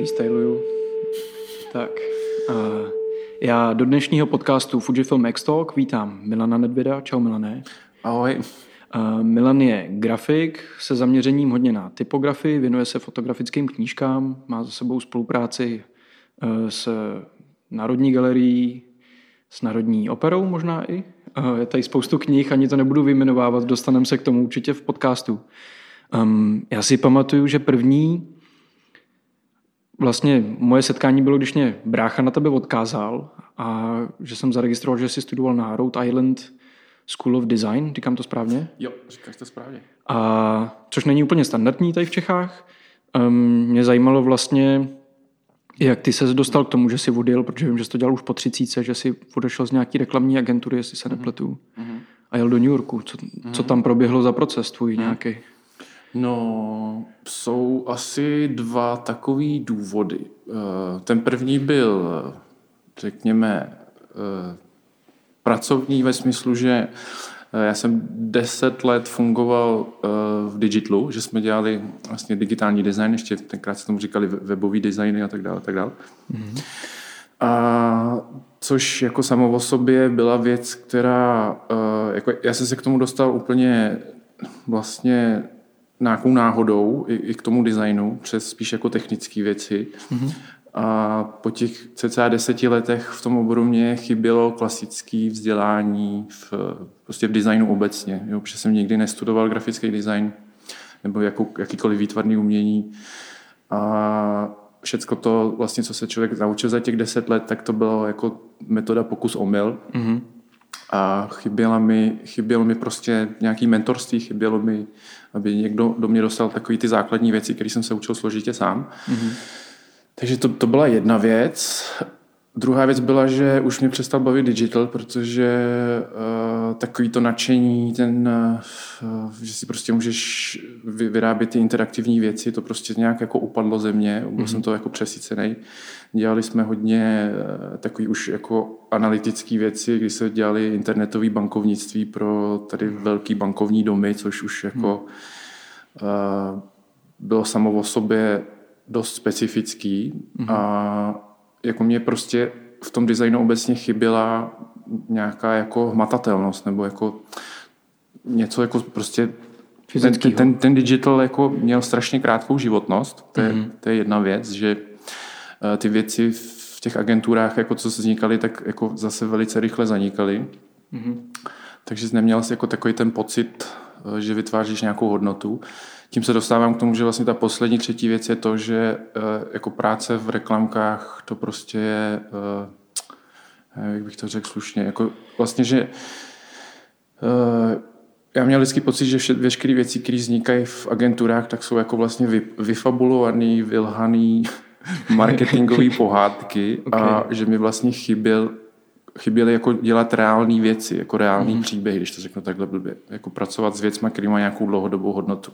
freestyluju. Tak. Uh, já do dnešního podcastu Fujifilm X-Talk vítám Milana Nedvěda. Čau Milané. Ahoj. Uh, Milan je grafik se zaměřením hodně na typografii, věnuje se fotografickým knížkám, má za sebou spolupráci uh, s Národní galerií, s Národní operou možná i. Uh, je tady spoustu knih, ani to nebudu vyjmenovávat, dostaneme se k tomu určitě v podcastu. Um, já si pamatuju, že první vlastně moje setkání bylo, když mě brácha na tebe odkázal a že jsem zaregistroval, že jsi studoval na Rhode Island School of Design, říkám to správně? Jo, říkáš to správně. A což není úplně standardní tady v Čechách. Um, mě zajímalo vlastně, jak ty se dostal k tomu, že jsi odjel, protože vím, že jsi to dělal už po třicíce, že jsi odešel z nějaký reklamní agentury, jestli se nepletu, mm-hmm. a jel do New Yorku. Co, mm-hmm. co tam proběhlo za proces tvůj mm-hmm. nějaký? No, jsou asi dva takový důvody. Eh, ten první byl, řekněme, eh, pracovní ve smyslu, že eh, já jsem deset let fungoval v digitalu, že jsme dělali vlastně digitální design, ještě tenkrát se tomu říkali webový designy a tak dále, tak dále. Mm-hmm. A což jako samo o sobě byla věc, která, jako já jsem se k tomu dostal úplně vlastně nějakou náhodou i, i k tomu designu, přes spíš jako technické věci. Mm-hmm. A po těch cca deseti letech v tom oboru mě chybělo klasické vzdělání v, prostě v designu obecně, jo, protože jsem nikdy nestudoval grafický design nebo jako, jakýkoliv výtvarný umění. A všecko to, vlastně, co se člověk naučil za těch deset let, tak to bylo jako metoda pokus omyl. Mm-hmm. A chyběla mi, chybělo mi prostě nějaký mentorství, chybělo mi aby někdo do mě dostal takové ty základní věci, které jsem se učil složitě sám. Mm-hmm. Takže to, to byla jedna věc. Druhá věc byla, že už mě přestal bavit digital, protože uh, takový to nadšení, ten, uh, že si prostě můžeš vyrábět ty interaktivní věci, to prostě nějak jako upadlo ze mě, byl mm-hmm. jsem to jako přesycený. Dělali jsme hodně uh, takový už jako analytické věci, kdy se dělali internetové bankovnictví pro tady velký bankovní domy, což už jako uh, bylo samo o sobě dost specifický mm-hmm. a jako mě prostě v tom designu obecně chyběla nějaká jako hmatatelnost nebo jako něco jako prostě ten, ten, ten digital jako měl strašně krátkou životnost, to je, mm-hmm. to je jedna věc, že uh, ty věci v těch agenturách, jako co se vznikaly, tak jako zase velice rychle zanikaly. Mm-hmm. Takže jsi neměl jako takový ten pocit, uh, že vytváříš nějakou hodnotu tím se dostávám k tomu, že vlastně ta poslední třetí věc je to, že eh, jako práce v reklamkách to prostě je, eh, jak bych to řekl slušně, jako vlastně, že eh, já měl vždycky pocit, že vše, veškeré věci, které vznikají v agenturách, tak jsou jako vlastně vy, vyfabulovaný, vylhaný marketingové pohádky okay. a že mi vlastně chyběl chyběly jako dělat reální věci, jako reální mm. příběhy, když to řeknu takhle blbě. Jako pracovat s věcmi, které mají nějakou dlouhodobou hodnotu.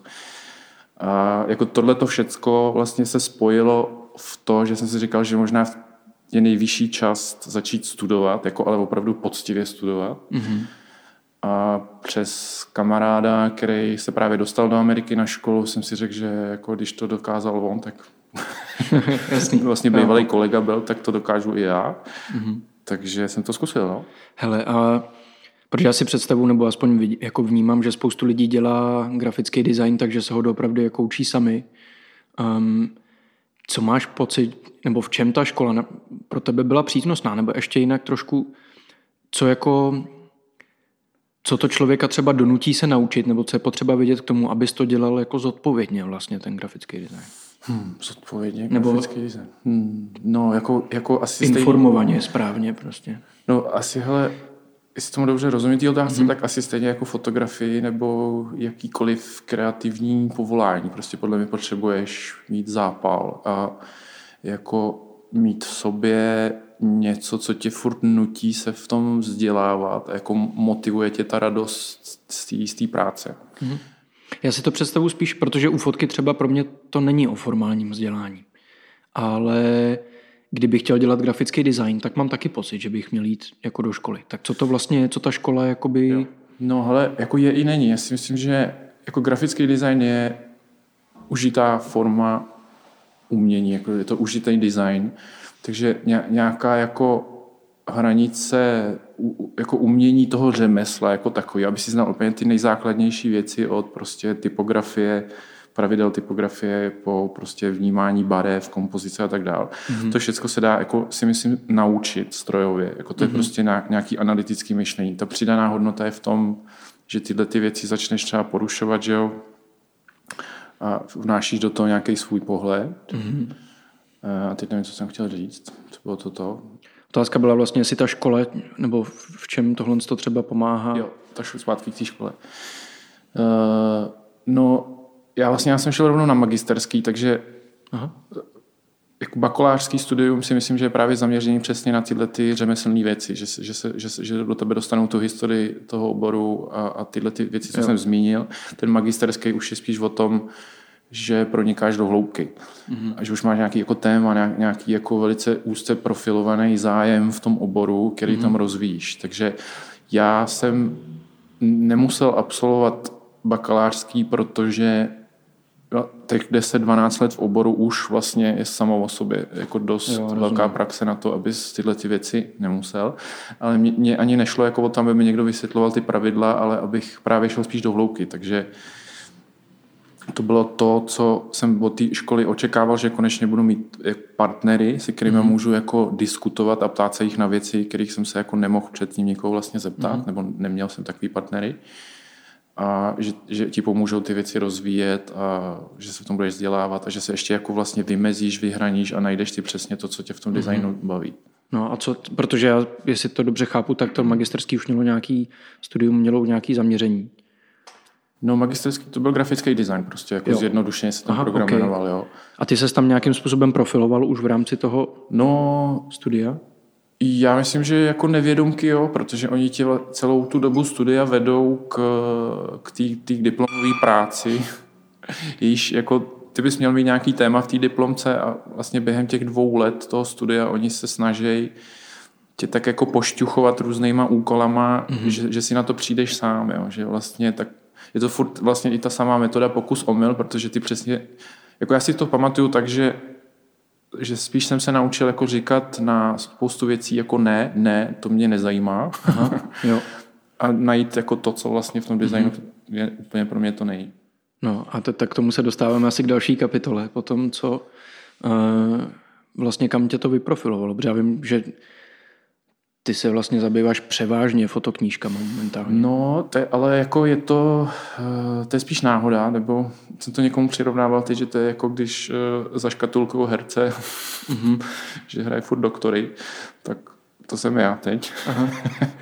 A jako tohle to všecko vlastně se spojilo v to, že jsem si říkal, že možná je nejvyšší čas začít studovat, jako ale opravdu poctivě studovat. Mm-hmm. A přes kamaráda, který se právě dostal do Ameriky na školu, jsem si řekl, že jako když to dokázal on, tak vlastně bývalý kolega byl, tak to dokážu i já. Mm-hmm. Takže jsem to zkusil. No. Hele, a Protože já si představu, nebo aspoň jako vnímám, že spoustu lidí dělá grafický design, takže se ho opravdu jako učí sami. Um, co máš pocit, nebo v čem ta škola pro tebe byla přínosná, nebo ještě jinak trošku, co jako, co to člověka třeba donutí se naučit, nebo co je potřeba vědět k tomu, abys to dělal jako zodpovědně vlastně ten grafický design? Hmm, zodpovědně nebo grafický design. Hmm, no, jako, jako asi Informovaně, stejný... správně prostě. No, asi, hele, jestli tomu dobře rozumím ty otázky, mm-hmm. tak asi stejně jako fotografii nebo jakýkoliv kreativní povolání. Prostě podle mě potřebuješ mít zápal a jako mít v sobě něco, co tě furt nutí se v tom vzdělávat a jako motivuje tě ta radost z té práce. Mm-hmm. Já si to představu spíš, protože u fotky třeba pro mě to není o formálním vzdělání. Ale kdybych chtěl dělat grafický design, tak mám taky pocit, že bych měl jít jako do školy. Tak co to vlastně co ta škola jakoby... Jo. No ale jako je i není. Já si myslím, že jako grafický design je užitá forma umění, jako je to užitý design. Takže nějaká jako hranice jako umění toho řemesla jako takový, aby si znal úplně ty nejzákladnější věci od prostě typografie, pravidel typografie po prostě vnímání barev, kompozice a tak dále. Mm-hmm. To všechno se dá, jako si myslím, naučit strojově. Jako to je mm-hmm. prostě nějaký analytický myšlení. Ta přidaná hodnota je v tom, že tyhle ty věci začneš třeba porušovat, že jo, a vnášíš do toho nějaký svůj pohled. Mm-hmm. A teď nevím, co jsem chtěl říct. Co bylo toto? Otázka byla vlastně, jestli ta škole, nebo v čem tohle to třeba pomáhá? Jo, ta zpátky k té škole. Uh, no, já vlastně já jsem šel rovnou na magisterský, takže Aha. jako bakalářský studium si myslím, že je právě zaměřený přesně na tyhle ty řemeslné věci, že, že, se, že, že do tebe dostanou tu historii toho oboru a, a tyhle ty věci, co jo. jsem zmínil. Ten magisterský už je spíš o tom, že pronikáš do hloubky. Mm-hmm. A že už máš nějaký jako téma, nějaký jako velice úzce profilovaný zájem v tom oboru, který mm-hmm. tam rozvíjíš. Takže já jsem nemusel absolvovat bakalářský, protože těch 10-12 let v oboru už vlastně je samo o sobě jako dost jo, velká praxe na to, aby tyhle ty věci nemusel. Ale mě, mě ani nešlo jako o tom, aby mi někdo vysvětloval ty pravidla, ale abych právě šel spíš do hloubky. Takže to bylo to, co jsem od té školy očekával, že konečně budu mít partnery, se kterými mm-hmm. můžu jako diskutovat a ptát se jich na věci, kterých jsem se jako nemohl předtím někoho vlastně zeptat, mm-hmm. nebo neměl jsem takový partnery. Uh, a že, že ti pomůžou ty věci rozvíjet a že se v tom budeš vzdělávat a že se ještě jako vlastně vymezíš, vyhraníš a najdeš ty přesně to, co tě v tom designu mm-hmm. baví. No a co, protože já, jestli to dobře chápu, tak to magisterský už mělo nějaký studium, mělo nějaký zaměření. No magisterský to byl grafický design, prostě jako jo. zjednodušeně se ten Aha, program okay. jmenoval, jo. A ty se tam nějakým způsobem profiloval už v rámci toho no, studia? Já myslím, že jako nevědomky, jo, protože oni tě celou tu dobu studia vedou k, k té diplomové práci. Již jako ty bys měl mít nějaký téma v té diplomce a vlastně během těch dvou let toho studia oni se snaží tě tak jako pošťuchovat různýma úkolama, mm-hmm. že, že si na to přijdeš sám, jo, že vlastně tak je to furt vlastně i ta samá metoda pokus omyl, protože ty přesně, jako já si to pamatuju tak, že že spíš jsem se naučil jako říkat na spoustu věcí jako ne, ne, to mě nezajímá. Aha, jo. A najít jako to, co vlastně v tom designu mm-hmm. je úplně pro mě to nej. No a te, tak tomu se dostáváme asi k další kapitole, po tom, co uh, vlastně kam tě to vyprofilovalo, protože já vím, že ty se vlastně zabýváš převážně fotoknížkami momentálně. No, to je, ale jako je to, eh, to je spíš náhoda, nebo jsem to někomu přirovnával teď, že to je jako když eh, za škatulkou herce, mm-hmm. že hraje furt doktory, tak to jsem já teď. Aha.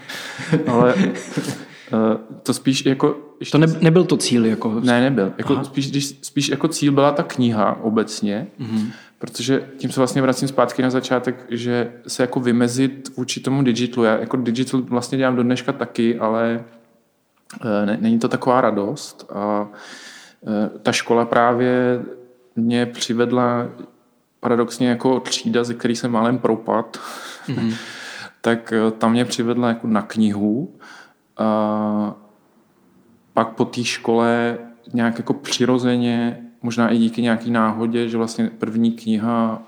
ale eh, to spíš jako... To ne, nebyl to cíl? Jako... Ne, nebyl. Jako spíš, když, spíš jako cíl byla ta kniha obecně, mm-hmm. Protože tím se vlastně vracím zpátky na začátek, že se jako vymezit vůči tomu digitalu. Já jako digital vlastně dělám do dneška taky, ale eh, ne, není to taková radost. A eh, ta škola právě mě přivedla paradoxně jako třída, ze který jsem málem propad, mm-hmm. tak eh, tam mě přivedla jako na knihu. A pak po té škole nějak jako přirozeně možná i díky nějaký náhodě, že vlastně první kniha,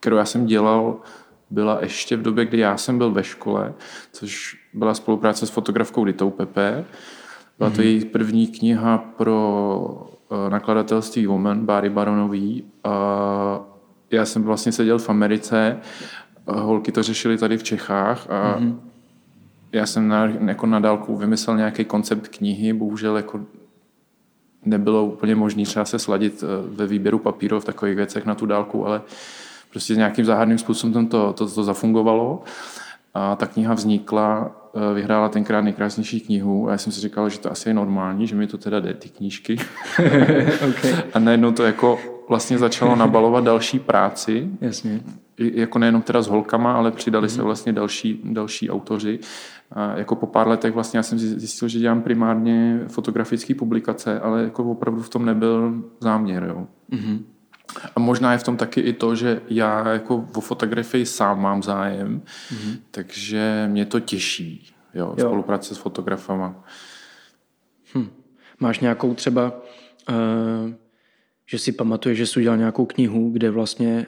kterou já jsem dělal, byla ještě v době, kdy já jsem byl ve škole, což byla spolupráce s fotografkou Ditou Pepe. Byla to mm-hmm. její první kniha pro eh, nakladatelství Woman, Báry Baronový. A já jsem vlastně seděl v Americe, holky to řešily tady v Čechách a mm-hmm. já jsem na, jako na dálku vymyslel nějaký koncept knihy, bohužel jako nebylo úplně možné třeba se sladit eh, ve výběru papíru v takových věcech na tu dálku, ale prostě nějakým záhadným způsobem to, to, to zafungovalo. A ta kniha vznikla, eh, vyhrála tenkrát nejkrásnější knihu a já jsem si říkal, že to asi je normální, že mi to teda jde, ty knížky. okay. A najednou to jako vlastně začalo nabalovat další práci. Jasně. Jako nejenom teda s holkama, ale přidali mm-hmm. se mhm. vlastně další, další autoři. A jako po pár letech vlastně já jsem zjistil, že dělám primárně fotografické publikace, ale jako opravdu v tom nebyl záměr. Jo. Mm-hmm. A možná je v tom taky i to, že já jako o fotografii sám mám zájem, mm-hmm. takže mě to těší, jo, jo. spolupráce s fotografama. Hm. Máš nějakou třeba, uh, že si pamatuješ, že jsi udělal nějakou knihu, kde vlastně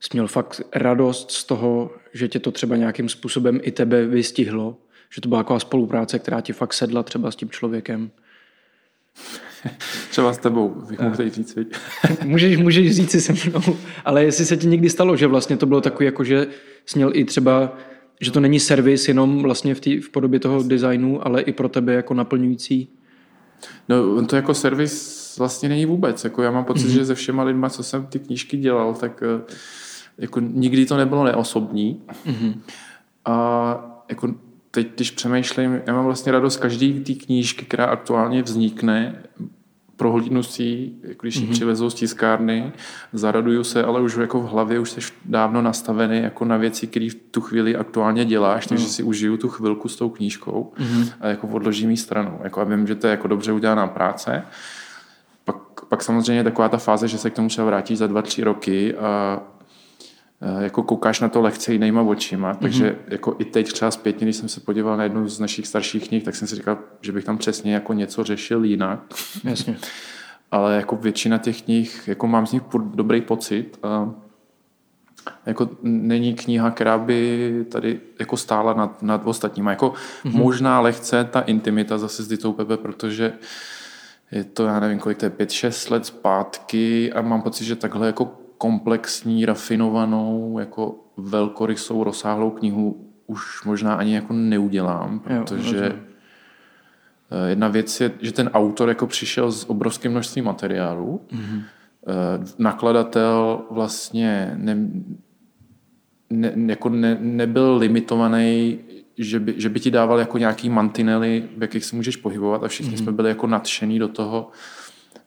jsi měl fakt radost z toho, že tě to třeba nějakým způsobem i tebe vystihlo, že to byla taková spolupráce, která ti fakt sedla třeba s tím člověkem. Třeba s tebou, bych mohl tady říct. můžeš, můžeš říct si se mnou, ale jestli se ti někdy stalo, že vlastně to bylo takový, jako že jsi měl i třeba, že to není servis jenom vlastně v, tý, v podobě toho designu, ale i pro tebe jako naplňující? No, to jako servis vlastně není vůbec. Jako já mám pocit, mm-hmm. že se všema lidma, co jsem ty knížky dělal, tak eh, jako nikdy to nebylo neosobní. Mm-hmm. A jako teď, když přemýšlím, já mám vlastně radost každý té knížky, která aktuálně vznikne, prohlídnu si ji, jako když ji mm-hmm. přivezou z tiskárny, zaraduju se, ale už jako v hlavě už jsi dávno nastavený jako na věci, které v tu chvíli aktuálně děláš, takže mm. si užiju tu chvilku s tou knížkou mm-hmm. a jako odložím ji stranou. Jako a vím, že to je jako dobře udělaná práce. Pak, pak samozřejmě taková ta fáze, že se k tomu třeba vrátíš za dva, tři roky a jako koukáš na to lehce jinýma očima, takže mm-hmm. jako i teď třeba zpětně, když jsem se podíval na jednu z našich starších knih, tak jsem si říkal, že bych tam přesně jako něco řešil jinak. Jasně. Ale jako většina těch knih, jako mám z nich dobrý pocit a jako není kniha, která by tady jako stála nad, nad ostatníma. Jako mm-hmm. možná lehce ta intimita zase s Ditou Pepe, protože je to, já nevím, kolik to je, pět, šest let zpátky a mám pocit, že takhle jako komplexní, rafinovanou, jako velkorysou, rozsáhlou knihu už možná ani jako neudělám, protože jo, jedna věc je, že ten autor jako přišel s obrovským množstvím materiálu, mm-hmm. nakladatel vlastně ne, ne, jako ne, nebyl limitovaný, že by, že by ti dával jako nějaký mantinely, v jakých se můžeš pohybovat a všichni mm-hmm. jsme byli jako nadšení do toho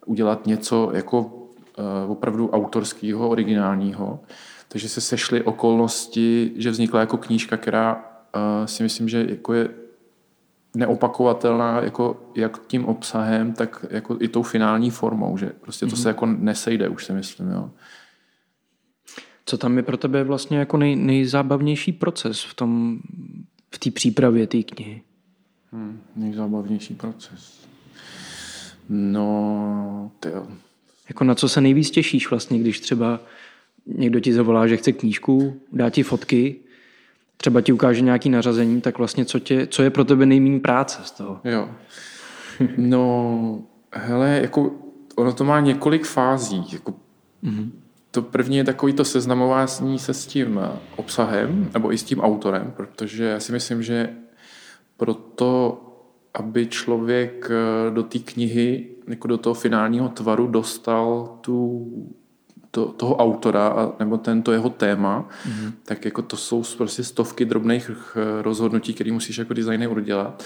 udělat něco jako Eh, opravdu autorského, originálního. Takže se sešly okolnosti, že vznikla jako knížka, která eh, si myslím, že jako je neopakovatelná jako jak tím obsahem, tak jako i tou finální formou, že prostě to mm-hmm. se jako nesejde, už si myslím, jo. Co tam je pro tebe vlastně jako nej, nejzábavnější proces v tom, v té přípravě té knihy? Hmm, nejzábavnější proces. No, tyjo. Jako na co se nejvíc těšíš vlastně, když třeba někdo ti zavolá, že chce knížku, dá ti fotky, třeba ti ukáže nějaký nařazení, tak vlastně co, tě, co je pro tebe nejméně práce z toho? Jo. No, hele, jako ono to má několik fází. Jako, mm-hmm. To první je takový to seznamování se s tím obsahem, nebo i s tím autorem, protože já si myslím, že proto, aby člověk do té knihy jako do toho finálního tvaru dostal tu, to, toho autora a, nebo tento jeho téma, mm-hmm. tak jako to jsou prostě stovky drobných eh, rozhodnutí, které musíš jako designer udělat.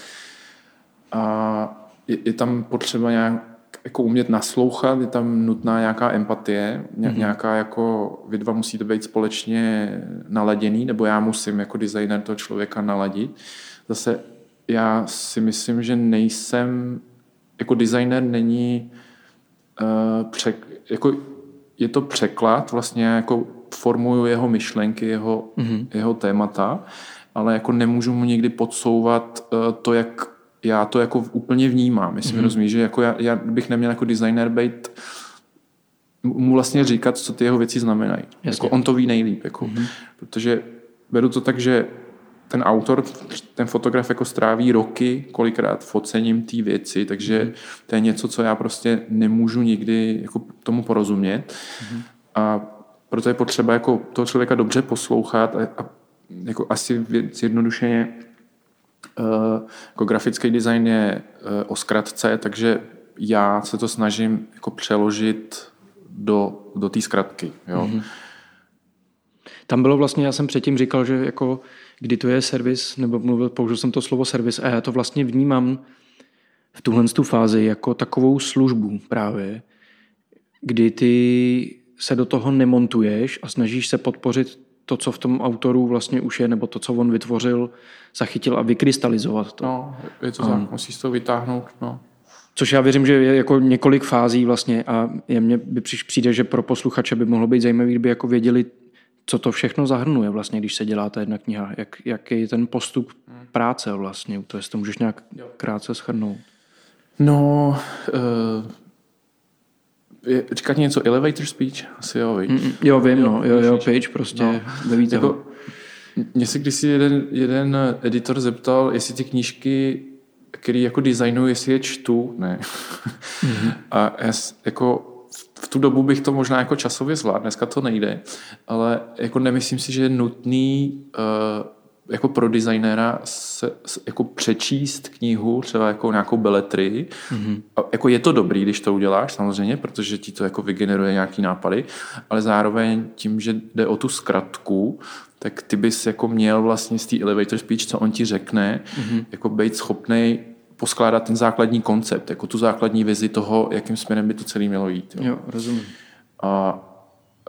A je, je tam potřeba nějak jako umět naslouchat, je tam nutná nějaká empatie, mm-hmm. nějaká jako, vy dva musíte být společně naladěný, nebo já musím jako designer toho člověka naladit. Zase já si myslím, že nejsem jako designer není uh, přek, jako je to překlad, vlastně jako formuju jeho myšlenky, jeho, mm-hmm. jeho témata, ale jako nemůžu mu někdy podsouvat uh, to, jak já to jako úplně vnímám, jestli mm-hmm. mi rozumíš, že jako já, já bych neměl jako designer být mu vlastně říkat, co ty jeho věci znamenají. Jako on to ví nejlíp, jako, mm-hmm. protože beru to tak, že ten autor, ten fotograf jako stráví roky kolikrát focením té věci, takže mm. to je něco, co já prostě nemůžu nikdy jako tomu porozumět. Mm. A proto je potřeba jako toho člověka dobře poslouchat a, a jako asi zjednodušeně uh, jako grafický design je uh, o zkratce, takže já se to snažím jako přeložit do, do té zkratky. Jo. Mm-hmm. Tam bylo vlastně, já jsem předtím říkal, že jako kdy to je servis, nebo mluvil, použil jsem to slovo servis a já to vlastně vnímám v tuhle tu fázi jako takovou službu právě, kdy ty se do toho nemontuješ a snažíš se podpořit to, co v tom autoru vlastně už je, nebo to, co on vytvořil, zachytil a vykrystalizovat to. No, je to tak, musíš to vytáhnout, no. Což já věřím, že je jako několik fází vlastně a je mně by přijde, že pro posluchače by mohlo být zajímavé, kdyby jako věděli, co to všechno zahrnuje vlastně, když se dělá ta jedna kniha, jak, jaký je ten postup práce vlastně, to jestli to můžeš nějak krátce schrnout. No, uh, je, říkat něco elevator speech? Asi jo, víš? Mm, jo, vím, no, jo, jo, page prostě, no. neví jako, Mně se kdysi jeden, jeden editor zeptal, jestli ty knížky, který jako designuju, jestli je čtu, ne. Mm-hmm. A já, jako tu dobu bych to možná jako časově zvládl, dneska to nejde, ale jako nemyslím si, že je nutný uh, jako pro designéra se, jako přečíst knihu, třeba jako nějakou beletry. Mm-hmm. A jako je to dobrý, když to uděláš samozřejmě, protože ti to jako vygeneruje nějaký nápady, ale zároveň tím, že jde o tu zkratku, tak ty bys jako měl vlastně z té elevator speech, co on ti řekne, mm-hmm. jako být schopný poskládat ten základní koncept, jako tu základní vizi toho, jakým směrem by to celé mělo jít. Jo, jo rozumím. A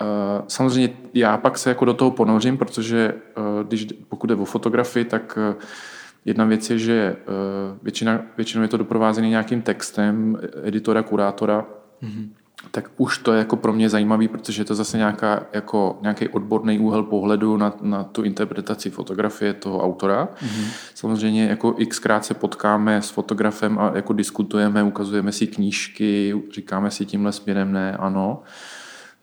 Uh, samozřejmě já pak se jako do toho ponořím, protože uh, když, pokud jde o fotografii, tak uh, jedna věc je, že většina, většinou je to doprovázený nějakým textem editora, kurátora, mm-hmm. Tak už to je jako pro mě zajímavý, protože je to zase nějaká, jako, nějaký odborný úhel pohledu na, na tu interpretaci fotografie toho autora. Mm-hmm. Samozřejmě jako xkrát se potkáme s fotografem a jako diskutujeme, ukazujeme si knížky, říkáme si tímhle směrem ne, ano.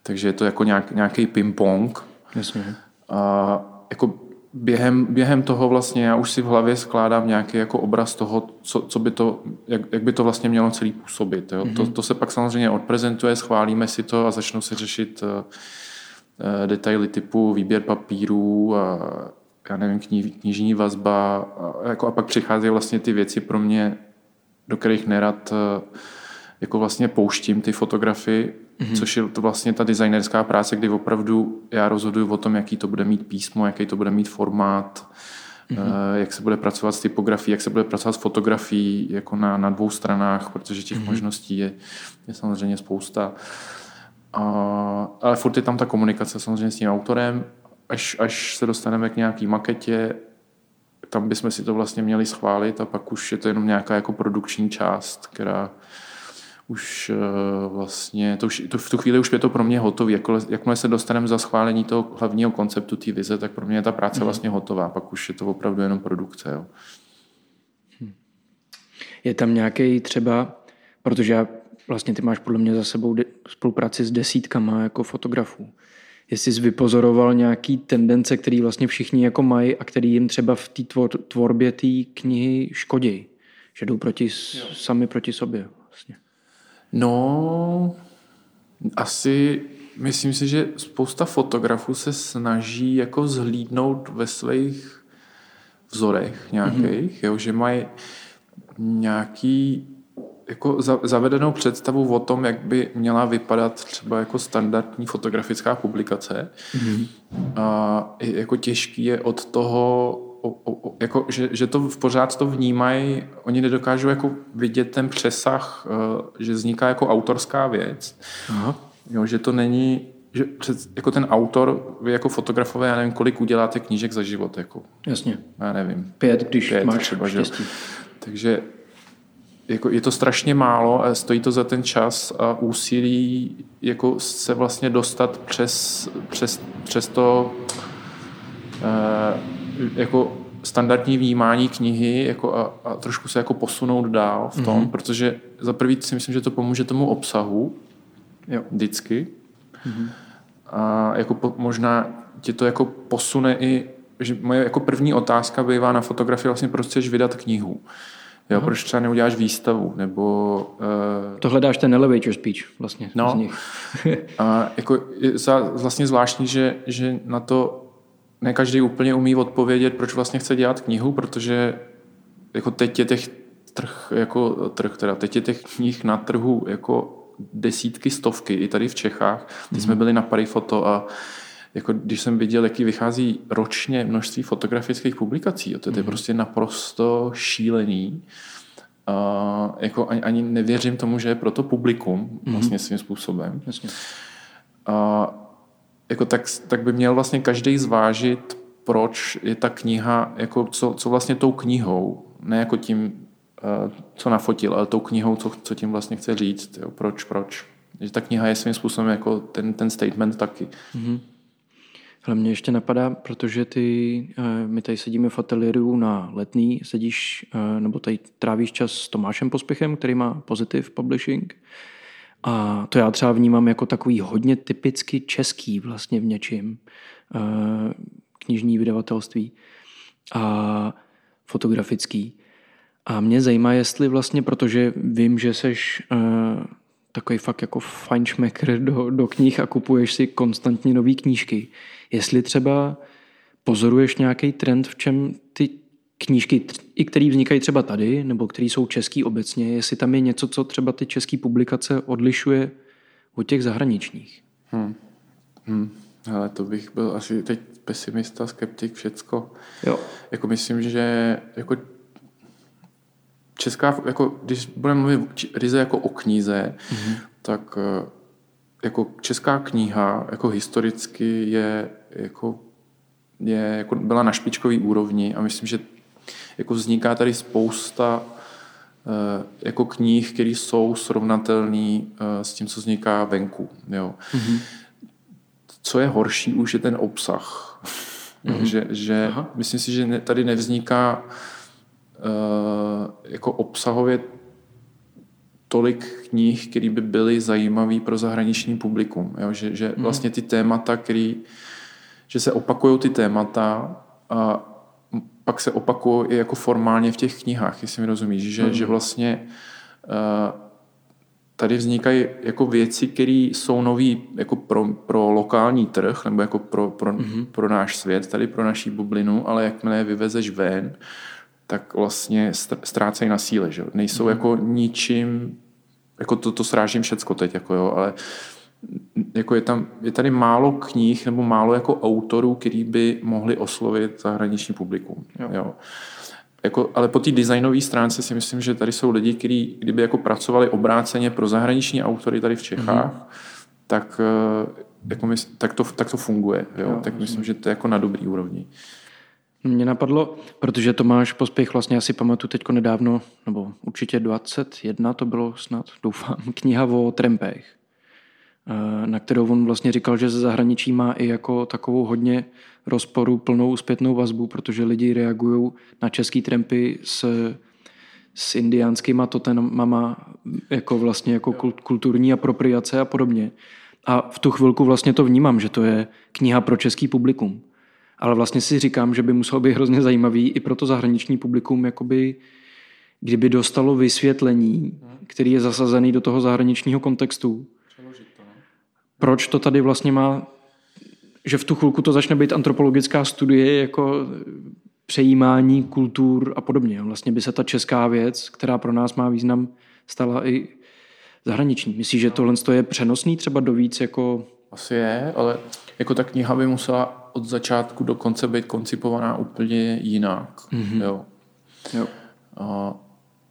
Takže je to jako nějak, nějaký ping-pong. Jasně. A jako během, během toho vlastně já už si v hlavě skládám nějaký jako obraz toho, co, co by to, jak, jak by to vlastně mělo celý působit. Jo? Mm-hmm. To, to se pak samozřejmě odprezentuje, schválíme si to a začnou se řešit uh, uh, detaily typu výběr papírů a já nevím, kni, knižní vazba a, jako, a pak přicházejí vlastně ty věci pro mě, do kterých nerad uh, jako vlastně pouštím ty fotografii, mm-hmm. což je to vlastně ta designerská práce, kdy opravdu já rozhoduju o tom, jaký to bude mít písmo, jaký to bude mít formát, mm-hmm. jak se bude pracovat s typografií, jak se bude pracovat s fotografií jako na, na dvou stranách, protože těch mm-hmm. možností je, je samozřejmě spousta. A, ale furt je tam ta komunikace samozřejmě s tím autorem, až, až se dostaneme k nějaký maketě, tam bychom si to vlastně měli schválit a pak už je to jenom nějaká jako produkční část, která už eh, vlastně, to už, to v tu chvíli už je to pro mě hotové. Jako, jakmile se dostaneme za schválení toho hlavního konceptu té vize, tak pro mě je ta práce hmm. vlastně hotová. Pak už je to opravdu jenom produkce. Jo. Hm. Je tam nějaký třeba, protože já, vlastně ty máš podle mě za sebou de, spolupráci s desítkama jako fotografů. Jestli jsi vypozoroval nějaký tendence, který vlastně všichni jako mají a který jim třeba v té tvor, tvorbě té knihy škodí. Že jdou proti, sami proti sobě. Vlastně. No, asi myslím si, že spousta fotografů se snaží jako zhlídnout ve svých vzorech nějakých, mm-hmm. jo, že mají nějaký jako zavedenou představu o tom, jak by měla vypadat třeba jako standardní fotografická publikace. Mm-hmm. A jako těžký je od toho o, o, jako, že, že to v pořád to vnímají, oni nedokážou jako vidět ten přesah, uh, že vzniká jako autorská věc. Aha. Jo, že to není, že před, jako ten autor, vy jako fotografové, já nevím, kolik uděláte knížek za život. Jako, Jasně. Já nevím. Pět, když pět, máš třeba, štěstí. Že? Takže jako je to strašně málo a stojí to za ten čas a úsilí jako se vlastně dostat přes, přes, přes to uh, jako standardní vnímání knihy jako a, a trošku se jako posunout dál v tom, mm-hmm. protože za prvý si myslím, že to pomůže tomu obsahu jo. vždycky mm-hmm. a jako po, možná tě to jako posune i, že moje jako první otázka bývá na fotografii vlastně proč chceš vydat knihu. Jo, Aha. proč třeba neuděláš výstavu, nebo... Uh, to hledáš ten elevator speech vlastně no, z nich. a jako je za, vlastně zvláštní, že, že na to ne každý úplně umí odpovědět, proč vlastně chce dělat knihu, protože jako teď je těch trh, jako trh, teda teď je těch knih na trhu jako desítky, stovky, i tady v Čechách. Teď jsme mhm. byli na Parifoto a jako když jsem viděl, jaký vychází ročně množství fotografických publikací, to, to je mm. prostě naprosto šílený. A jako ani, ani nevěřím tomu, že je pro to publikum mm. vlastně svým způsobem. Jasně. A jako tak, tak by měl vlastně každý zvážit, proč je ta kniha, jako co, co vlastně tou knihou, ne jako tím, uh, co nafotil, ale tou knihou, co, co tím vlastně chce říct, jo, proč, proč. Že ta kniha je svým způsobem jako ten, ten statement taky. Mm-hmm. Ale mě ještě napadá, protože ty, uh, my tady sedíme v ateliéru na letný, sedíš, uh, nebo tady trávíš čas s Tomášem Pospěchem, který má Positive Publishing A to já třeba vnímám jako takový hodně typicky český vlastně v něčím. Knižní vydavatelství a fotografický. A mě zajímá, jestli vlastně, protože vím, že seš uh, takový fakt jako fajnšmekr do, do knih a kupuješ si konstantně nové knížky. Jestli třeba pozoruješ nějaký trend, v čem ty knížky, i které vznikají třeba tady, nebo které jsou český obecně, jestli tam je něco, co třeba ty české publikace odlišuje od těch zahraničních. Hmm. Hmm. Ale to bych byl asi teď pesimista, skeptik, všecko. Jo. Jako myslím, že jako česká, jako, když budeme mluvit ryze jako o knize, mm-hmm. tak eh, jako česká kniha jako historicky je jako, je, jako byla na špičkový úrovni a myslím, že jako vzniká tady spousta uh, jako knih, které jsou srovnatelné uh, s tím, co vzniká venku. Jo. Mm-hmm. Co je horší, už je ten obsah. Mm-hmm. že, že myslím si, že ne, tady nevzniká Eh, jako obsahově tolik knih, které by byly zajímavé pro zahraniční publikum. Jo? Že, že mm. vlastně ty témata, který, že se opakují ty témata a pak se opakují i jako formálně v těch knihách, jestli mi rozumíš, že, mm. že vlastně uh, tady vznikají jako věci, které jsou nové jako pro, pro lokální trh nebo jako pro, pro, mm. pro náš svět, tady pro naší bublinu, ale jakmile je vyvezeš ven, tak vlastně ztrácejí na síle, že Nejsou mm. jako ničím, jako to, to srážím všecko teď, jako jo, ale jako je, tam, je tady málo knih nebo málo jako autorů, který by mohli oslovit zahraniční publikum. Jo. Jo. Jako, ale po té designové stránce si myslím, že tady jsou lidi, kteří kdyby jako pracovali obráceně pro zahraniční autory tady v Čechách, mm. tak, eh, jako my, tak, to, tak to funguje. Jo? Jo, tak myslím, že to je jako na dobrý úrovni. Mě napadlo, protože Tomáš Pospěch vlastně asi pamatuju teďko nedávno, nebo určitě 21 to bylo snad, doufám, kniha o trempech, eh, na kterou on vlastně říkal, že ze zahraničí má i jako takovou hodně rozporu plnou zpětnou vazbu, protože lidi reagují na český trempy s, s indiánskýma totemama jako vlastně jako kulturní apropriace a podobně. A v tu chvilku vlastně to vnímám, že to je kniha pro český publikum ale vlastně si říkám, že by muselo být hrozně zajímavý i pro to zahraniční publikum, jakoby, kdyby dostalo vysvětlení, který je zasazený do toho zahraničního kontextu. Proč to tady vlastně má, že v tu chvilku to začne být antropologická studie jako přejímání kultur a podobně. Vlastně by se ta česká věc, která pro nás má význam, stala i zahraniční. Myslíš, že tohle je přenosný třeba do víc jako... Asi je, ale jako ta kniha by musela od začátku do konce být koncipovaná úplně jinak. Mm-hmm. Jo. Jo. A,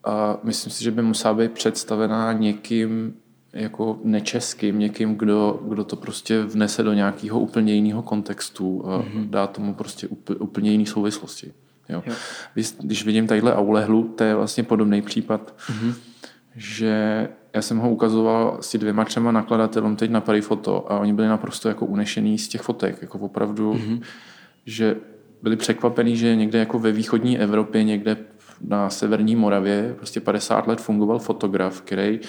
a myslím si, že by musela být představená někým jako nečeským, někým, kdo, kdo to prostě vnese do nějakého úplně jiného kontextu a mm-hmm. dá tomu prostě úplně jiné souvislosti. Jo. Jo. Když vidím tadyhle Aulehlu, to je vlastně podobný případ, mm-hmm. že já jsem ho ukazoval s dvěma třema nakladatelům teď na Parifoto a oni byli naprosto jako unešený z těch fotek, jako opravdu, mm-hmm. že byli překvapení, že někde jako ve východní Evropě, někde na severní Moravě prostě 50 let fungoval fotograf, který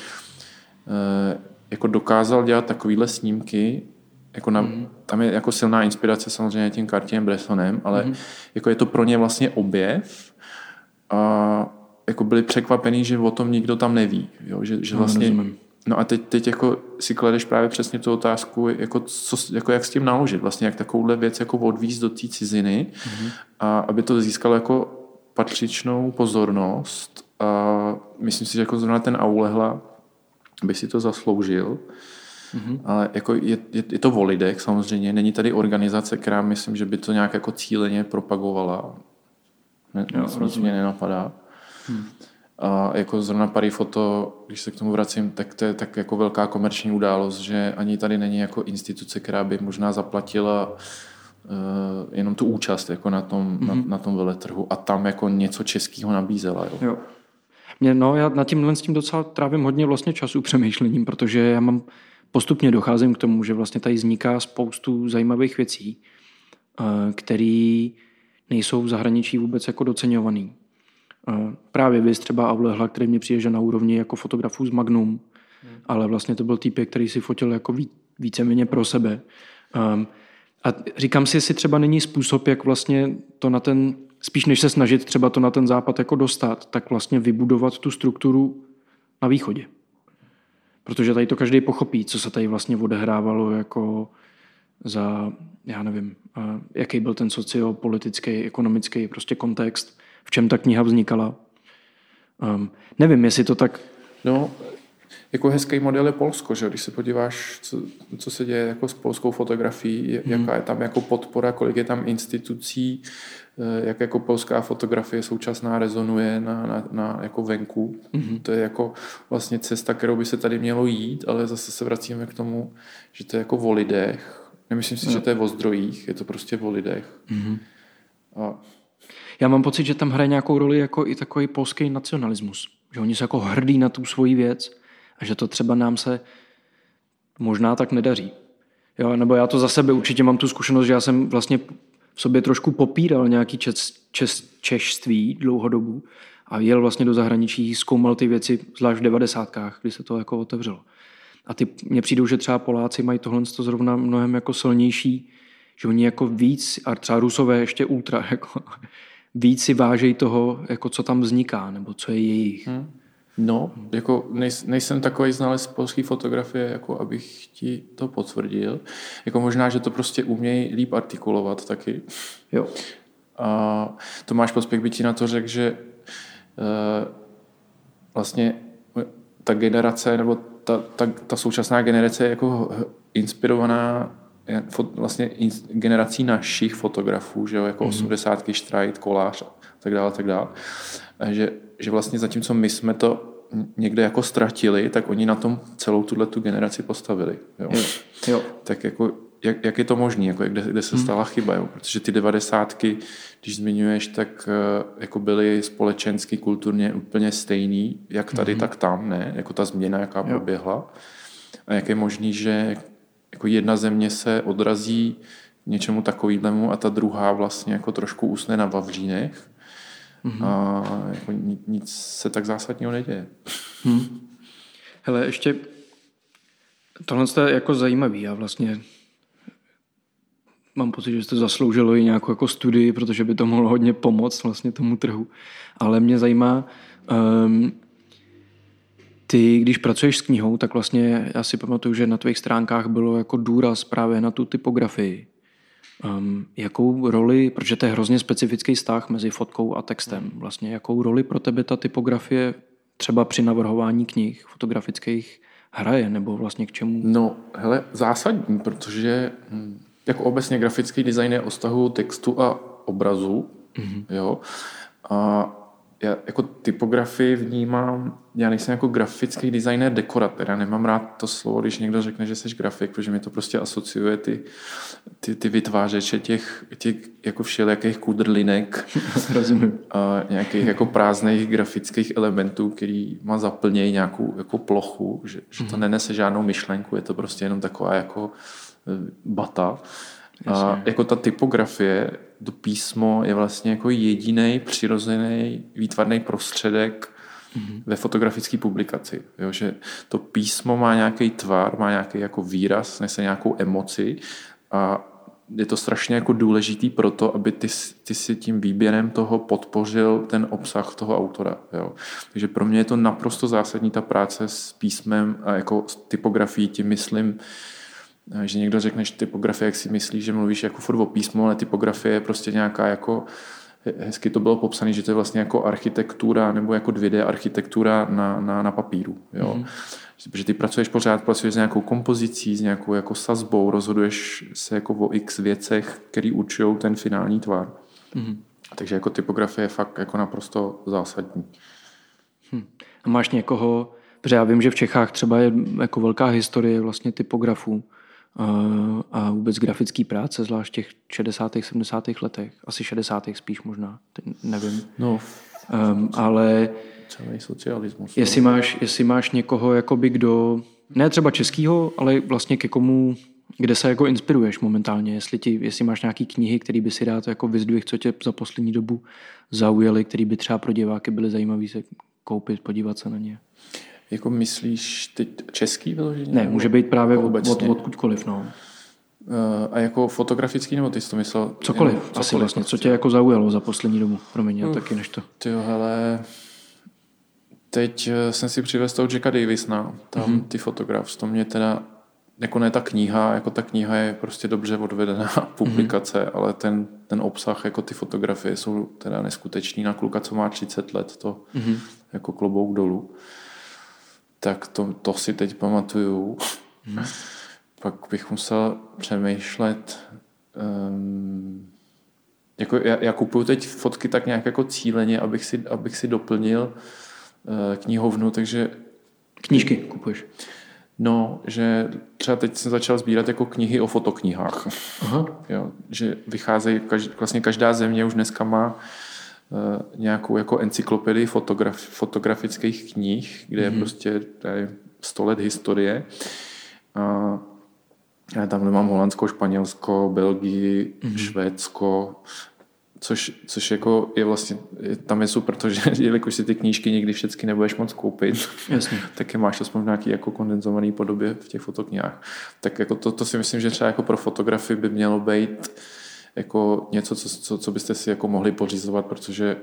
jako dokázal dělat takovýhle snímky, jako na, mm. tam je jako silná inspirace samozřejmě tím Cartierem Bressonem, ale mm. jako je to pro ně vlastně objev a jako byli překvapení, že o tom nikdo tam neví. Jo? Že, že no, vlastně, no, no a teď, teď jako si kladeš právě přesně tu otázku, jako, co, jako jak s tím naložit, vlastně jak takovouhle věc jako odvízt do té ciziny mm-hmm. a aby to získalo jako patřičnou pozornost a myslím si, že jako zrovna ten Aulehla by si to zasloužil. Mm-hmm. Ale jako je, je, je to o lidech samozřejmě, není tady organizace, která myslím, že by to nějak jako cíleně propagovala. Ne, jo, nic mě nenapadá. Hmm. A jako zrovna Parifoto, když se k tomu vracím, tak to je tak jako velká komerční událost, že ani tady není jako instituce, která by možná zaplatila uh, jenom tu účast jako na tom, mm-hmm. na, hmm. na tom veletrhu a tam jako něco českého nabízela. Jo. jo. Mě, no, já nad tímhle s tím docela trávím hodně vlastně času přemýšlením, protože já mám postupně docházím k tomu, že vlastně tady vzniká spoustu zajímavých věcí, uh, které nejsou v zahraničí vůbec jako doceňovaný. Právě vy třeba Aulehla, který mě přijde, že na úrovni jako fotografů z Magnum, ale vlastně to byl týpek, který si fotil jako ví, víceméně pro sebe. Um, a říkám si, jestli třeba není způsob, jak vlastně to na ten, spíš než se snažit třeba to na ten západ jako dostat, tak vlastně vybudovat tu strukturu na východě. Protože tady to každý pochopí, co se tady vlastně odehrávalo jako za, já nevím, jaký byl ten sociopolitický, ekonomický prostě kontext, v čem ta kniha vznikala. Um, nevím, jestli to tak... No, jako hezký model je Polsko, že když se podíváš, co, co se děje jako s polskou fotografií, hmm. jaká je tam jako podpora, kolik je tam institucí, eh, jak jako polská fotografie současná rezonuje na, na, na jako venku. Hmm. To je jako vlastně cesta, kterou by se tady mělo jít, ale zase se vracíme k tomu, že to je jako o lidech. Nemyslím si, no. že to je o zdrojích, je to prostě o lidech. Hmm. A... Já mám pocit, že tam hraje nějakou roli jako i takový polský nacionalismus. Že oni jsou jako hrdí na tu svoji věc a že to třeba nám se možná tak nedaří. Jo, nebo já to za sebe určitě mám tu zkušenost, že já jsem vlastně v sobě trošku popíral nějaký čes, čes, češství dlouhodobu a jel vlastně do zahraničí, zkoumal ty věci, zvlášť v devadesátkách, kdy se to jako otevřelo. A ty mně přijdou, že třeba Poláci mají tohle zrovna mnohem jako silnější, že oni jako víc, a třeba Rusové ještě ultra, jako víc si vážejí toho, jako co tam vzniká, nebo co je jejich. Hmm. No, jako nejs, nejsem takový znalec polské fotografie, jako abych ti to potvrdil. Jako možná, že to prostě umějí líp artikulovat taky. Jo. A Tomáš Pospěch by ti na to řekl, že e, vlastně ta generace, nebo ta, ta, ta současná generace je jako inspirovaná vlastně generací našich fotografů, že jo, jako mm-hmm. 80. Štrajt, Kolář a tak dále, tak dále. Že že vlastně zatímco my jsme to někde jako ztratili, tak oni na tom celou tuhle tu generaci postavili. Jo. Jo. Jo. Tak jako, jak, jak je to možné, jako kde, kde se hmm. stala hmm. chyba, jo? protože ty devadesátky, když zmiňuješ, tak uh, jako byly společensky, kulturně úplně stejný, jak tady, hmm. tak tam, ne? Jako ta změna, jaká jo. proběhla. A jak je možný, že jako jedna země se odrazí něčemu takovému a ta druhá vlastně jako trošku usne na Vavřínech Mm-hmm. A jako nic se tak zásadního neděje. Hmm. Hele, ještě tohle je jako zajímavý. Já vlastně mám pocit, že jste zasloužilo i nějakou jako studii, protože by to mohlo hodně pomoct vlastně tomu trhu. Ale mě zajímá, um, ty, když pracuješ s knihou, tak vlastně já si pamatuju, že na tvých stránkách bylo jako důraz právě na tu typografii. Um, jakou roli, protože to je hrozně specifický vztah mezi fotkou a textem, vlastně jakou roli pro tebe ta typografie třeba při navrhování knih fotografických hraje, nebo vlastně k čemu? No, hele, zásadní, protože hm, jako obecně grafický design je o vztahu textu a obrazu, mm-hmm. jo, a já jako typografii vnímám, já nejsem jako grafický designer, dekoratér, já nemám rád to slovo, když někdo řekne, že jsi grafik, protože mi to prostě asociuje ty, ty, ty vytvářeče těch, těch jako všelijakých kudrlinek Rozumím. a nějakých jako prázdných grafických elementů, který má zaplnějí nějakou jako plochu, že, že to mhm. nenese žádnou myšlenku, je to prostě jenom taková jako e, A jako ta typografie, to písmo je vlastně jako jediný přirozený výtvarný prostředek mm-hmm. ve fotografické publikaci. Jo, že to písmo má nějaký tvar, má nějaký jako výraz, nese nějakou emoci a je to strašně jako důležitý pro to, aby ty, ty si tím výběrem toho podpořil ten obsah toho autora. Jo. Takže pro mě je to naprosto zásadní ta práce s písmem a jako s typografií, tím myslím že někdo řekne, že typografie, jak si myslí, že mluvíš jako furt o písmu, ale typografie je prostě nějaká jako hezky to bylo popsané, že to je vlastně jako architektura nebo jako 2D architektura na, na, na papíru. Jo. Mm-hmm. Protože ty pracuješ pořád, pracuješ s nějakou kompozicí, s nějakou jako sazbou, rozhoduješ se jako o x věcech, které určují ten finální tvar. Mm-hmm. Takže jako typografie je fakt jako naprosto zásadní. Hm. A máš někoho, protože já vím, že v Čechách třeba je jako velká historie vlastně typografů, a vůbec grafický práce, zvlášť těch 60. 70. letech, asi 60. spíš možná, nevím. No, um, ale celý socialismus. Jestli no. máš, jestli máš někoho, jakoby kdo, ne třeba českýho, ale vlastně ke komu, kde se jako inspiruješ momentálně, jestli, ti, jestli máš nějaký knihy, které by si rád jako vyzdvih, co tě za poslední dobu zaujaly, které by třeba pro diváky byly zajímavé se koupit, podívat se na ně. Jako myslíš teď český vyloženě? Ne, může být právě od, od, odkudkoliv, no. Eh, A jako fotografický, nebo ty jsi to myslel? Cokoliv, Jenom asi vlastně, co tě jako zaujalo za poslední dobu, promiň, já taky než to. Ty hele, teď eh, jsem si přivez toho Jacka Davisna, tam Mhm. mm-hmm. ty fotografs, to mě teda, jako ne ta kniha, jako ta kniha je prostě dobře odvedená publikace, Mhm. mm-hmm. ale ten, ten obsah, jako ty fotografie jsou teda neskutečný na kluka, co má 30 let, to Mhm. mm-hmm. jako klobouk dolů. Tak to, to si teď pamatuju. Mm-hmm. Pak bych musel přemýšlet, um, jako já, já kupuju teď fotky tak nějak jako cíleně, abych si, abych si doplnil uh, knihovnu, takže Knížky kupuješ. no, že třeba teď jsem začal sbírat jako knihy o fotoknihách. Aha. Jo, že vycházejí, každý, vlastně každá země už dneska má nějakou jako encyklopedii fotograf, fotografických knih, kde mm-hmm. je prostě tady 100 let historie. A já tamhle mám Holandsko, Španělsko, Belgii, mm-hmm. Švédsko, což, což jako je vlastně, tam je super, protože jelikož si ty knížky nikdy všechny nebudeš moc koupit, Jasně. tak je máš aspoň v nějaký jako kondenzovaný podobě v těch fotoknihách. Tak jako to, to si myslím, že třeba jako pro fotografii by mělo být jako něco, co, co, co byste si jako mohli pořizovat, protože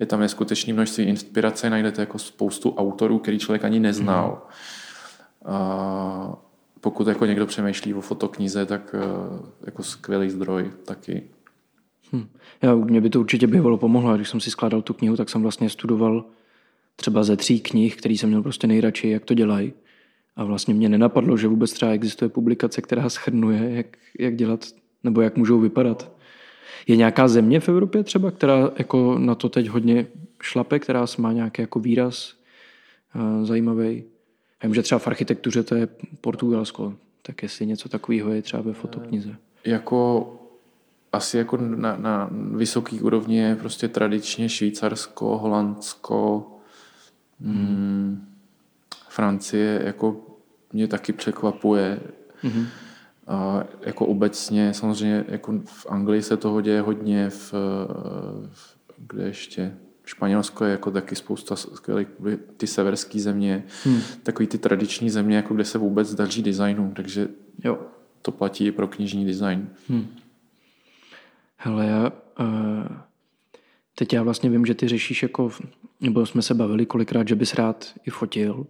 je tam neskutečné množství inspirace, najdete jako spoustu autorů, který člověk ani neznal. Mm. A pokud jako někdo přemýšlí o fotoknize, tak eh, jako skvělý zdroj taky. Hm. Já, mě by to určitě bývalo pomohlo. Když jsem si skládal tu knihu, tak jsem vlastně studoval třeba ze tří knih, který jsem měl prostě nejradši, jak to dělají. A vlastně mě nenapadlo, že vůbec třeba existuje publikace, která schrnuje, jak, jak dělat, nebo jak můžou vypadat. Je nějaká země v Evropě třeba, která jako na to teď hodně šlape, která má nějaký jako výraz uh, zajímavý? Já vím, že třeba v architektuře to je Portugalsko, tak jestli něco takového je třeba ve fotoknize. Jako asi jako na, na vysoký úrovni je prostě tradičně Švýcarsko, Holandsko, mm, Francie, jako mě taky překvapuje. Mm-hmm. A jako obecně, samozřejmě jako v Anglii se toho děje hodně, v, v kde ještě Španělsko je jako taky spousta skvělých, ty severské země, hmm. takový ty tradiční země, jako kde se vůbec daří designu, takže jo. to platí i pro knižní design. Hmm. Hele, já, uh, teď já vlastně vím, že ty řešíš jako, nebo jsme se bavili kolikrát, že bys rád i fotil.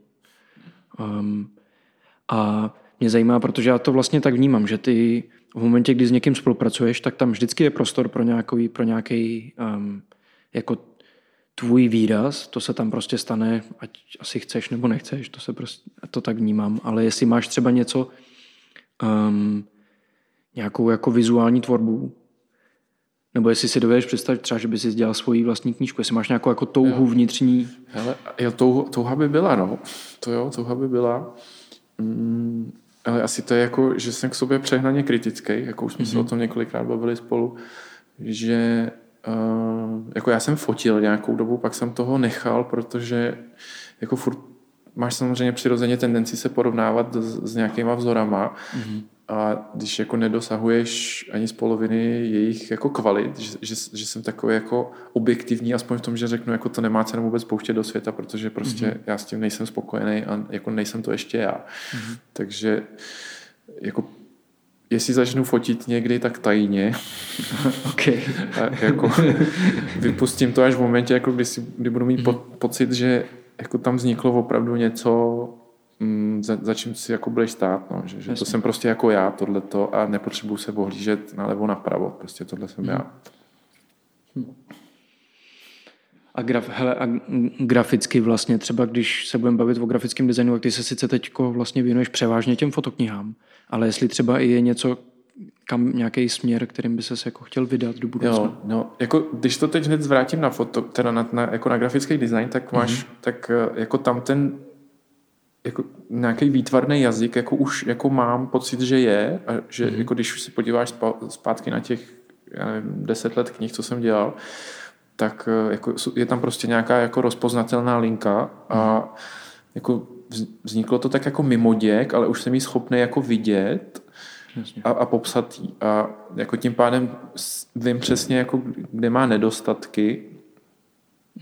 Um, a mě zajímá, protože já to vlastně tak vnímám, že ty v momentě, kdy s někým spolupracuješ, tak tam vždycky je prostor pro nějaký, pro nějaký um, jako tvůj výraz, to se tam prostě stane, ať asi chceš nebo nechceš, to se prostě, to tak vnímám, ale jestli máš třeba něco, um, nějakou jako vizuální tvorbu, nebo jestli si dovedeš představit třeba, že by si dělal svoji vlastní knížku, jestli máš nějakou jako touhu jo. vnitřní. Hele, jo, touha, touha by byla, no. To jo, touha by byla. Mm, ale asi to je jako, že jsem k sobě přehnaně kritický, jako už jsme mm-hmm. se o tom několikrát bavili spolu, že uh, jako já jsem fotil nějakou dobu, pak jsem toho nechal, protože jako furt máš samozřejmě přirozeně tendenci se porovnávat s, s nějakýma vzorama mm-hmm. A když jako nedosahuješ ani z poloviny jejich jako kvalit, že, že, že jsem takový jako objektivní, aspoň v tom, že řeknu, jako to nemá cenu vůbec pouštět do světa, protože prostě mm-hmm. já s tím nejsem spokojený a jako nejsem to ještě já. Mm-hmm. Takže jako jestli začnu fotit někdy, tak tajně. okay. a jako vypustím to až v momentě, jako kdy, si, kdy budu mít mm-hmm. po, pocit, že jako tam vzniklo opravdu něco, mm, za, za čím si jako budeš stát, no, že, že to jsem prostě jako já, tohleto a nepotřebuju se ohlížet nalevo napravo, prostě tohle jsem mm. já. A, graf, hele, a graficky vlastně, třeba když se budeme bavit o grafickém designu, tak ty se sice teď vlastně věnuješ převážně těm fotoknihám, ale jestli třeba i je něco, kam nějaký směr, kterým by se jako chtěl vydat do budoucna. Jo, no, jako když to teď hned zvrátím na foto, teda na, na, jako na grafický design, tak máš, mm-hmm. tak jako tam ten jako nějaký výtvarný jazyk, jako už jako mám pocit, že je, a že mm-hmm. jako když už si podíváš zpátky na těch já nevím, deset let knih, co jsem dělal, tak jako je tam prostě nějaká jako rozpoznatelná linka a jako vzniklo to tak jako mimoděk, ale už jsem ji schopný jako vidět a, a popsat jí. A jako tím pádem vím přesně, jako, kde má nedostatky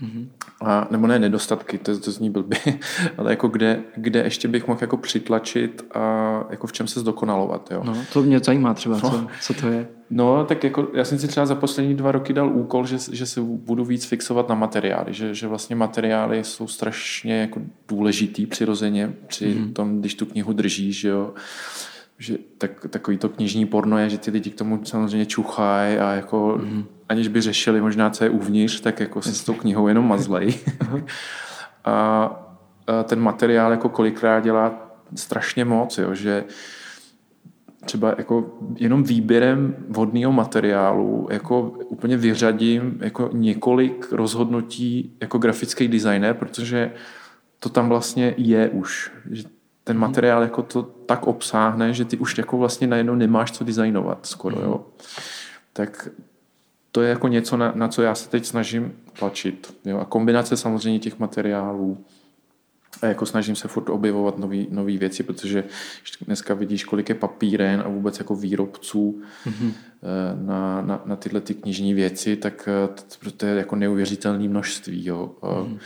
Mm-hmm. A, nebo ne nedostatky, to, to zní blbě, ale jako kde, kde ještě bych mohl jako přitlačit a jako v čem se zdokonalovat. Jo. No, to mě zajímá třeba, no. co, co to je. No, tak jako já jsem si třeba za poslední dva roky dal úkol, že, že se budu víc fixovat na materiály, že, že vlastně materiály jsou strašně jako důležitý přirozeně při mm-hmm. tom, když tu knihu držíš, že jo že tak, takový to knižní porno je, že ty lidi k tomu samozřejmě čuchají a jako mm. Aniž by řešili možná, co je uvnitř, tak jako se s tou knihou jenom mazlej. a, ten materiál jako kolikrát dělá strašně moc, jo, že třeba jako jenom výběrem vhodného materiálu jako úplně vyřadím jako několik rozhodnutí jako grafický designer, protože to tam vlastně je už. Že ten mhm. materiál jako to tak obsáhne, že ty už jako vlastně najednou nemáš co designovat skoro, jo. Mhm. Tak to je jako něco, na, na co já se teď snažím tlačit. Jo? A kombinace samozřejmě těch materiálů, a jako snažím se furt objevovat nové věci, protože dneska vidíš, kolik je papíren a vůbec jako výrobců mm-hmm. na, na, na tyhle ty knižní věci, tak eh, to je jako neuvěřitelné množství. Jo. Mm-hmm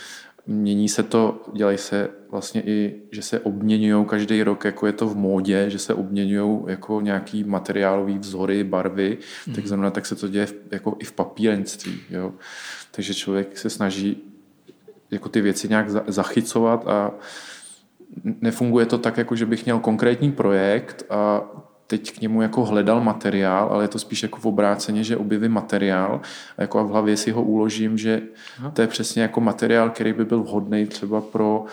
mění se to, dělají se vlastně i, že se obměňují každý rok, jako je to v módě, že se obměňují jako nějaký materiálový vzory, barvy, mm. tak zrovna tak se to děje v, jako i v papírenství. Jo. Takže člověk se snaží jako ty věci nějak zachycovat a nefunguje to tak, jako že bych měl konkrétní projekt a teď k němu jako hledal materiál, ale je to spíš jako v obráceně, že objevím materiál a jako a v hlavě si ho uložím, že Aha. to je přesně jako materiál, který by byl vhodný třeba pro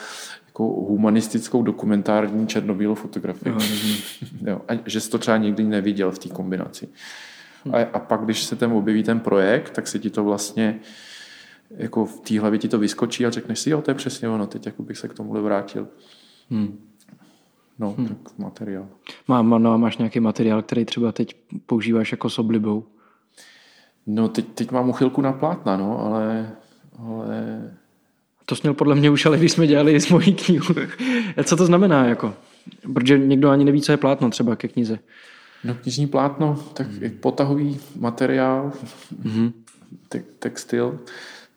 jako humanistickou dokumentární černobílou fotografii. jo, a že jsi to třeba nikdy neviděl v té kombinaci. Hm. A, a pak, když se tam objeví ten projekt, tak se ti to vlastně jako v té hlavě ti to vyskočí a řekneš si, jo, to je přesně ono, teď jako bych se k tomuhle vrátil. Hmm. No, hmm. tak materiál. Mám, no a máš nějaký materiál, který třeba teď používáš jako s oblibou? No, teď, teď mám uchylku na plátna, no, ale, ale... To směl podle mě už, ale když jsme dělali s mojí knihu. Co to znamená, jako? Protože někdo ani neví, co je plátno třeba ke knize. No, knižní plátno, tak hmm. potahový materiál, hmm. te- textil,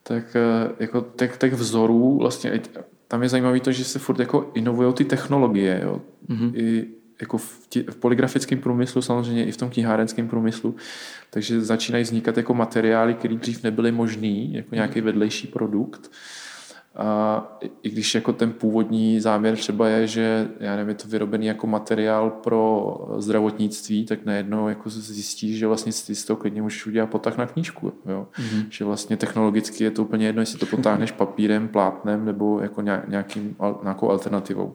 tak eh, jako tak, tak vzorů, vlastně tam je zajímavé to, že se furt jako inovují ty technologie. Jo. Mm-hmm. I jako v, tí, v poligrafickém průmyslu, samozřejmě i v tom knihárenském průmyslu. Takže začínají vznikat jako materiály, které dřív nebyly možný, jako nějaký vedlejší produkt. A i když jako ten původní záměr třeba je, že já nevím, je to vyrobený jako materiál pro zdravotnictví, tak najednou jako zjistíš, že vlastně si z toho klidně můžeš udělat potah na knížku. Jo? Mm-hmm. Že vlastně technologicky je to úplně jedno, jestli to potáhneš papírem, plátnem nebo jako nějakým, nějakou alternativou.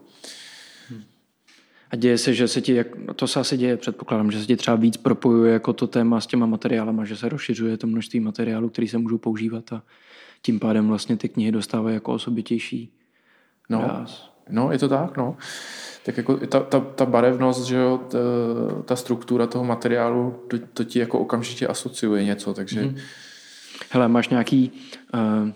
A děje se, že se ti, jak, to se asi děje, předpokládám, že se ti třeba víc propojuje jako to téma s těma materiálama, že se rozšiřuje to množství materiálů, který se můžou používat a tím pádem vlastně ty knihy dostávají jako osobitější no, ráz. No, je to tak, no. Tak jako ta, ta, ta barevnost, že jo, ta, ta struktura toho materiálu, to, to ti jako okamžitě asociuje něco, takže... Hmm. Hele, máš nějaký... Uh,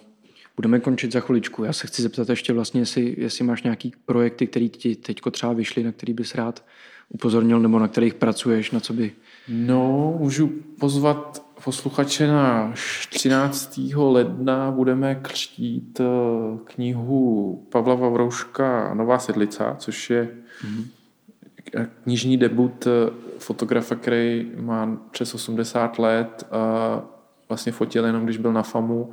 budeme končit za chviličku. Já se chci zeptat ještě vlastně, jestli, jestli máš nějaký projekty, které ti teď třeba vyšly, na který bys rád upozornil, nebo na kterých pracuješ, na co by... No, můžu pozvat posluchače na 13. ledna budeme křtít eh, knihu Pavla Vavrouška Nová sedlica, což je mm-hmm. knižní debut eh, fotografa, který má přes 80 let a vlastně fotil jenom, když byl na FAMu.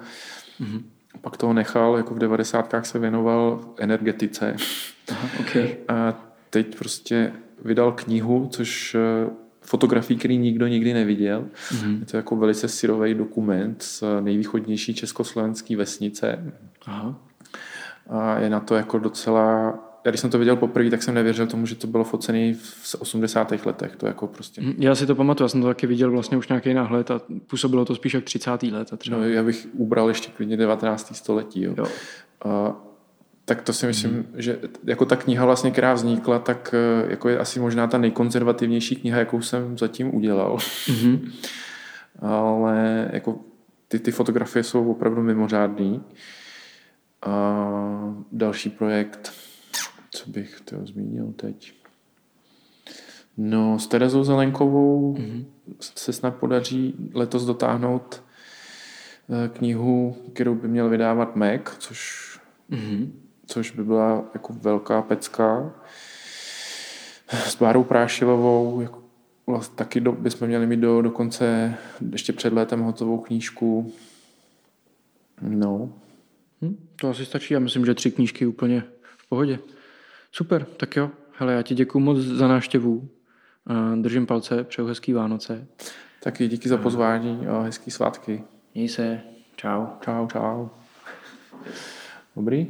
Mm-hmm. Pak toho nechal, jako v 90. se věnoval energetice. Aha, okay. A teď prostě vydal knihu, což fotografií, který nikdo nikdy neviděl. Mm-hmm. Je to jako velice syrový dokument z nejvýchodnější československé vesnice. Aha. A je na to jako docela já když jsem to viděl poprvé, tak jsem nevěřil tomu, že to bylo focené v 80. letech. To jako prostě... Mhm, já si to pamatuju, já jsem to taky viděl vlastně už nějaký náhled a působilo to spíš jak 30. let. Třeba. No, já bych ubral ještě klidně 19. století. Jo. Jo. A tak to si myslím, mm. že jako ta kniha vlastně, která vznikla, tak eh, jako je asi možná ta nejkonzervativnější kniha, jakou jsem zatím udělal. Mm-hmm. Ale jako ty, ty fotografie jsou opravdu mimořádný. A další projekt, co bych to zmínil teď? No, s Terezou Zelenkovou mm-hmm. se snad podaří letos dotáhnout eh, knihu, kterou by měl vydávat Mac, což, Mhm. Což by byla jako velká pecka. S Bárou Prášilovou, jako vlastně taky do, bychom měli mít do, do konce, ještě před létem hotovou knížku. No, Hm, to asi stačí. Já myslím, že tři knížky úplně v pohodě. Super, tak jo. Hele, já ti děkuji moc za návštěvu. Eh, Držím palce, přeju hezký Vánoce. taky díky za pozvání a hezký svátky. Měj se. Čau. Čau, čau. Dobrý?